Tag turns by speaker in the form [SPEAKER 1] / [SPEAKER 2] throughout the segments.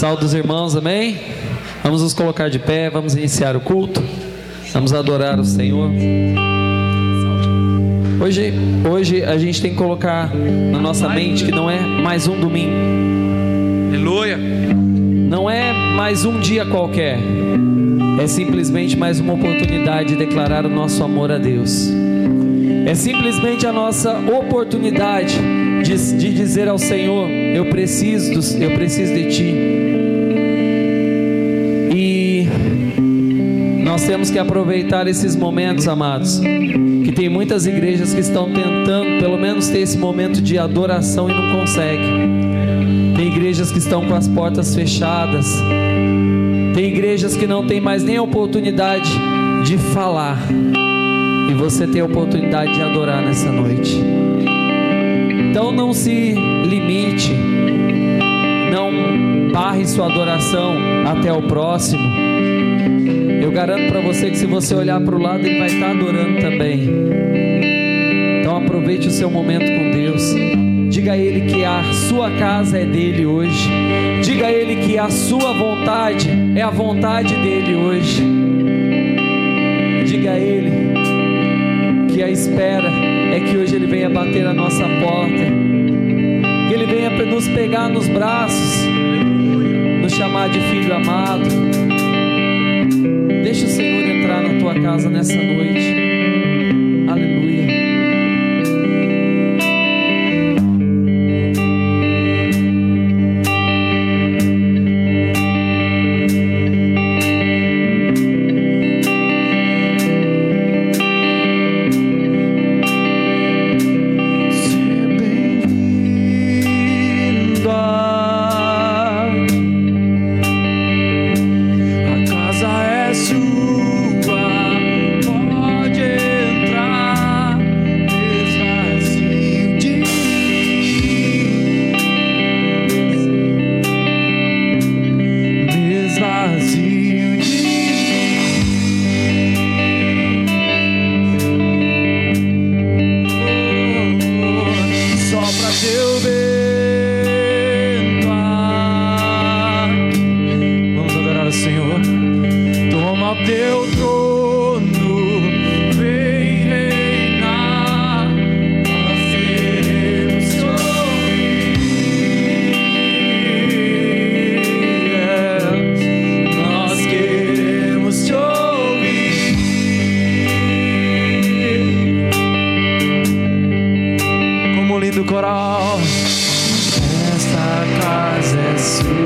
[SPEAKER 1] Salve dos irmãos, amém? Vamos nos colocar de pé, vamos iniciar o culto. Vamos adorar o Senhor. Hoje, hoje a gente tem que colocar na nossa mente que não é mais um domingo.
[SPEAKER 2] Aleluia.
[SPEAKER 1] Não é mais um dia qualquer. É simplesmente mais uma oportunidade de declarar o nosso amor a Deus. É simplesmente a nossa oportunidade de, de dizer ao Senhor: Eu preciso, eu preciso de Ti. Nós temos que aproveitar esses momentos, amados. Que tem muitas igrejas que estão tentando, pelo menos, ter esse momento de adoração e não conseguem. Tem igrejas que estão com as portas fechadas. Tem igrejas que não tem mais nem a oportunidade de falar. E você tem a oportunidade de adorar nessa noite. Então não se limite, não barre sua adoração até o próximo. Eu garanto para você que se você olhar para o lado, ele vai estar adorando também. Então aproveite o seu momento com Deus. Diga a Ele que a sua casa é dele hoje. Diga a Ele que a sua vontade é a vontade dele hoje. Diga a Ele que a espera é que hoje Ele venha bater a nossa porta, que Ele venha nos pegar nos braços, nos chamar de filho amado. Deixa o Senhor entrar na tua casa nessa noite.
[SPEAKER 3] Essa casa é sua.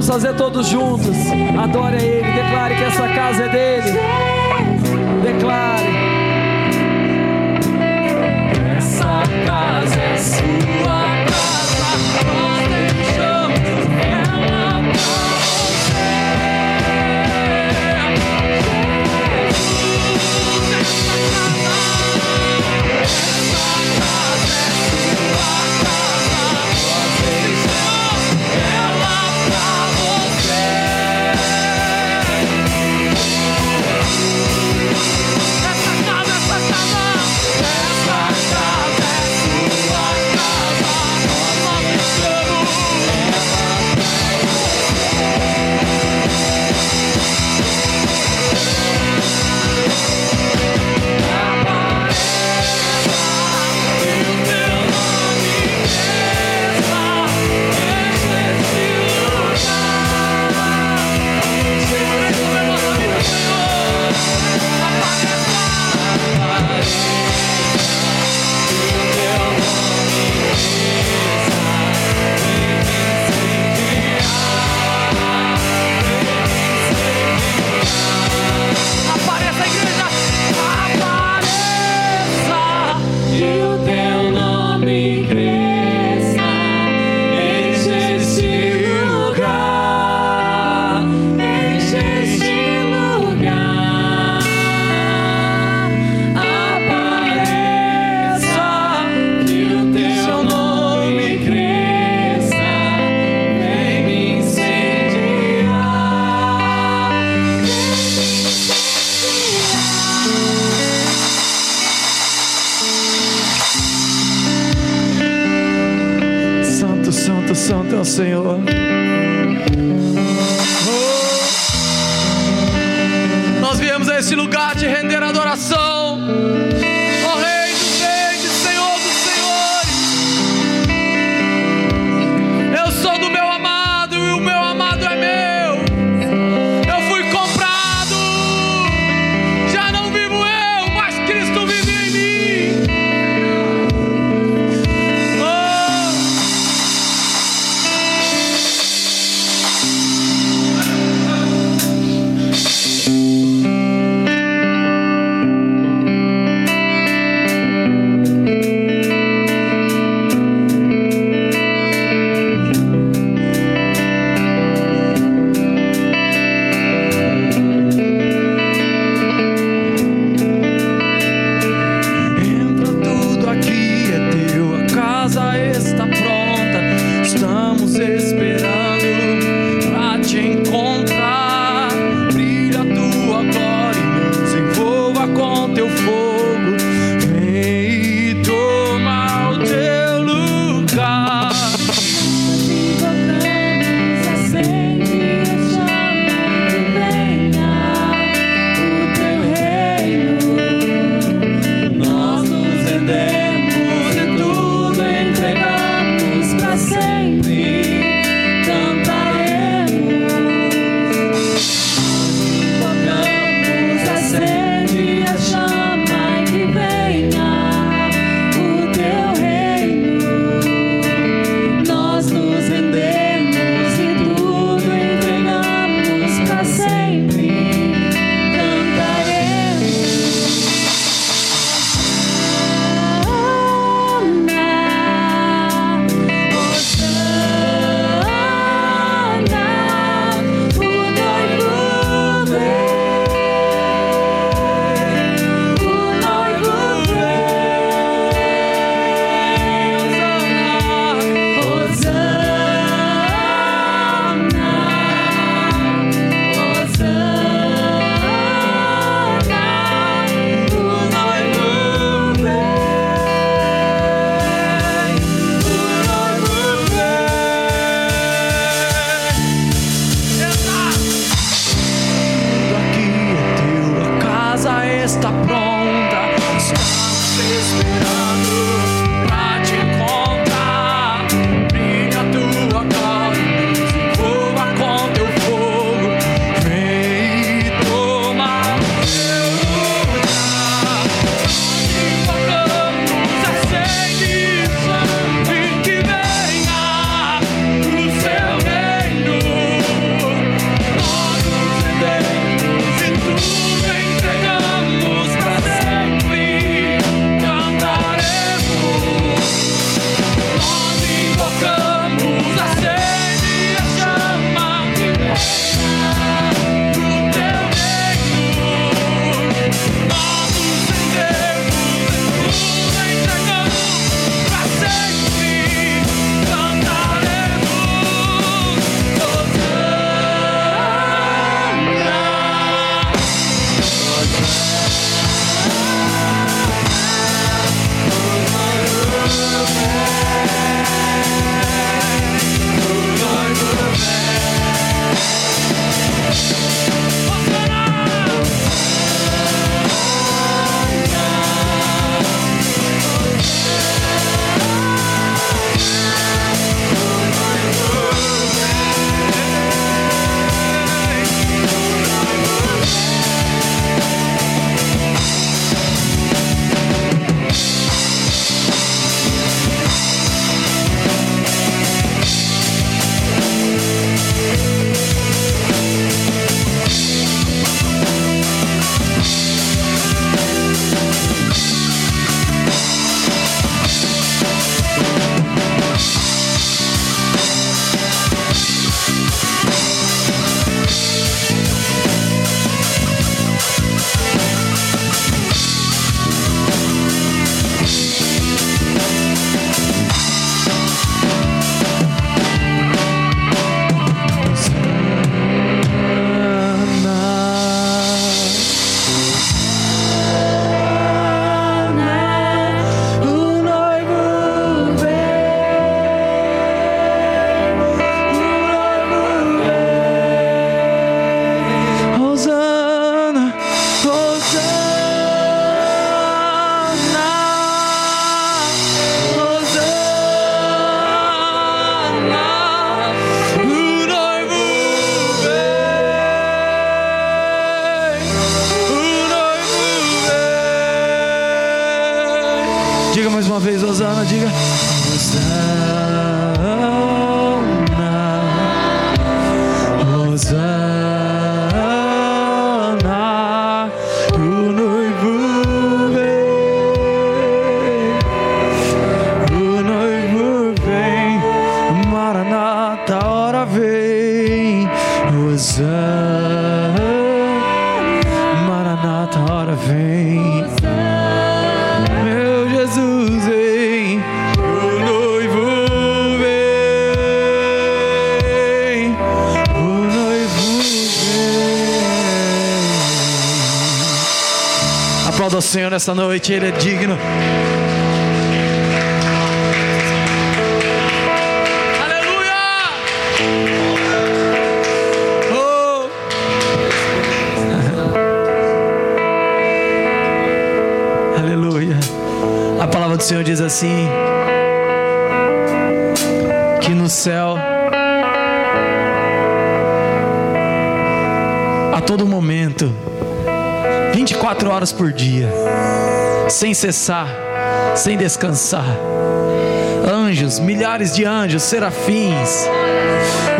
[SPEAKER 1] Vamos fazer todos juntos. Adore a Ele. Declare que essa casa é dele. Declare.
[SPEAKER 3] Essa casa é sua casa. Senhor.
[SPEAKER 1] Nessa noite, Ele é digno. Oh. Aleluia. A palavra do Senhor diz assim: que no céu, a todo momento, 24 horas por dia, sem cessar, sem descansar, anjos, milhares de anjos, serafins,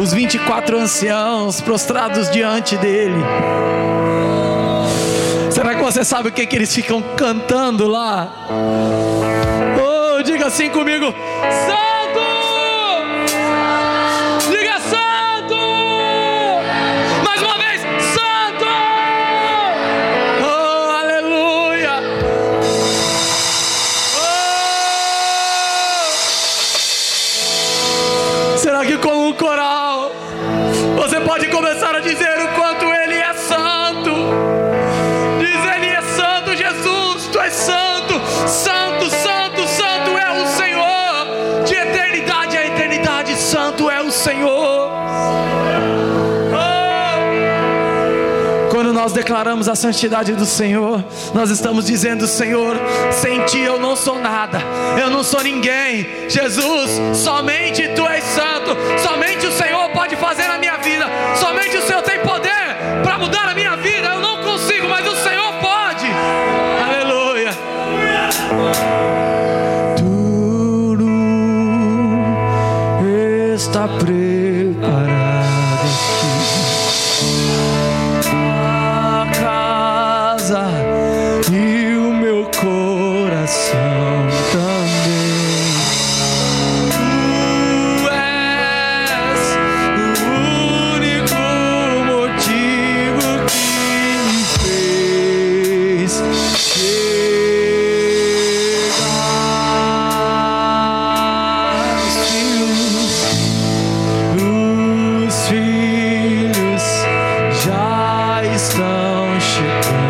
[SPEAKER 1] os 24 anciãos prostrados diante dele. Será que você sabe o que, que eles ficam cantando lá? Oh, diga assim comigo:
[SPEAKER 2] Santo!
[SPEAKER 1] Nós declaramos a santidade do Senhor, nós estamos dizendo: Senhor, sem ti eu não sou nada, eu não sou ninguém. Jesus, somente tu és santo, somente o Senhor pode fazer na minha vida, somente o Senhor tem poder para mudar a minha vida. Eu não consigo, mas o Senhor pode. Aleluia. Tudo está preparado
[SPEAKER 2] this fellowship.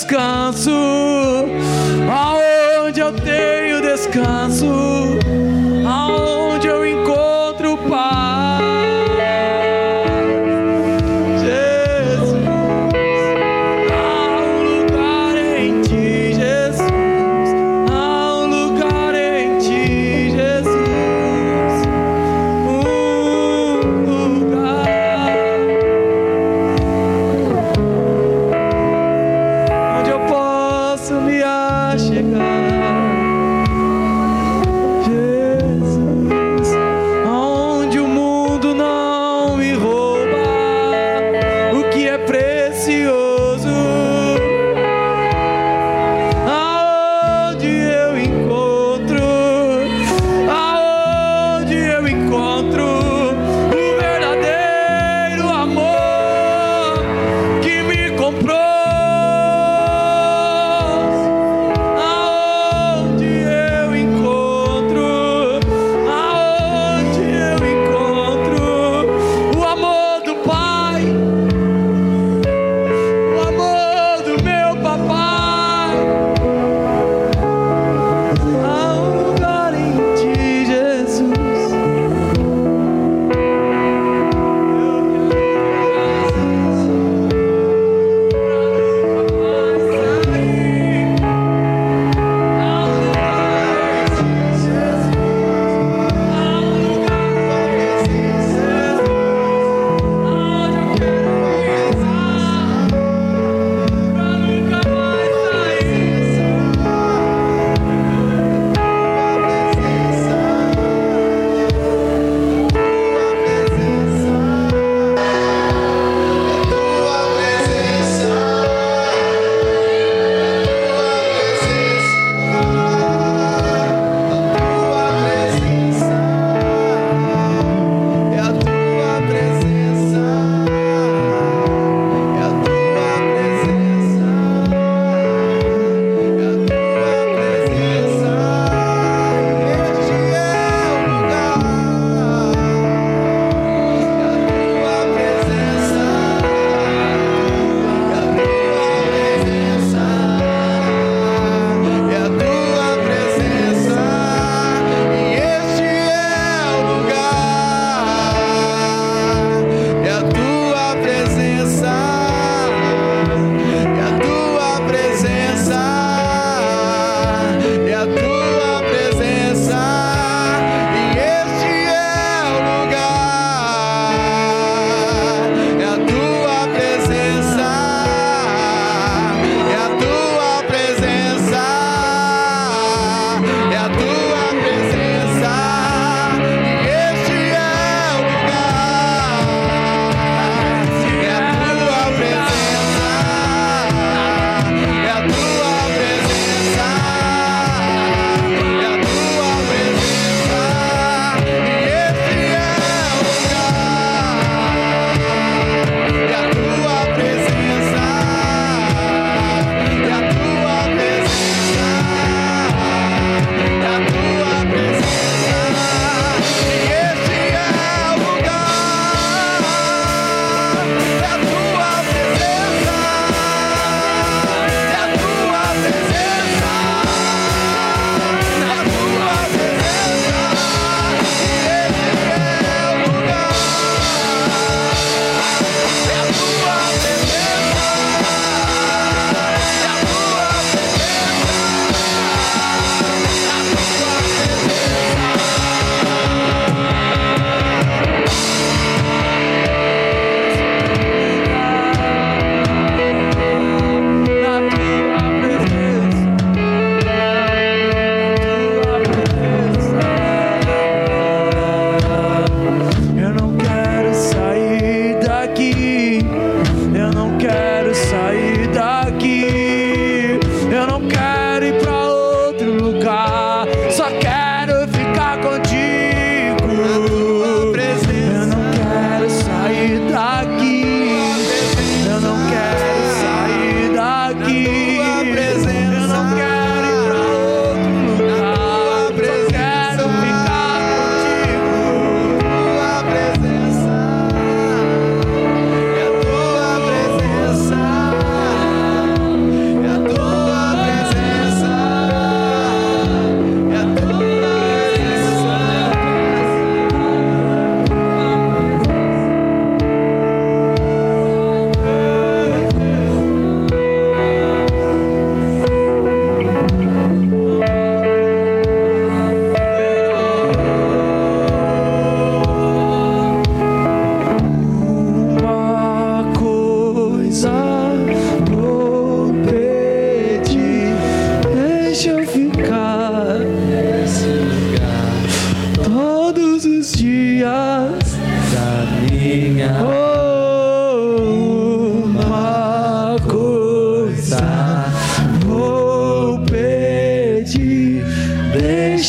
[SPEAKER 2] Descanso, aonde eu tenho descanso,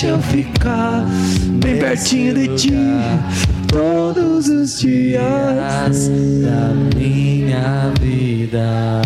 [SPEAKER 4] deixa eu ficar bem pertinho de ti todos os dias
[SPEAKER 1] da minha vida.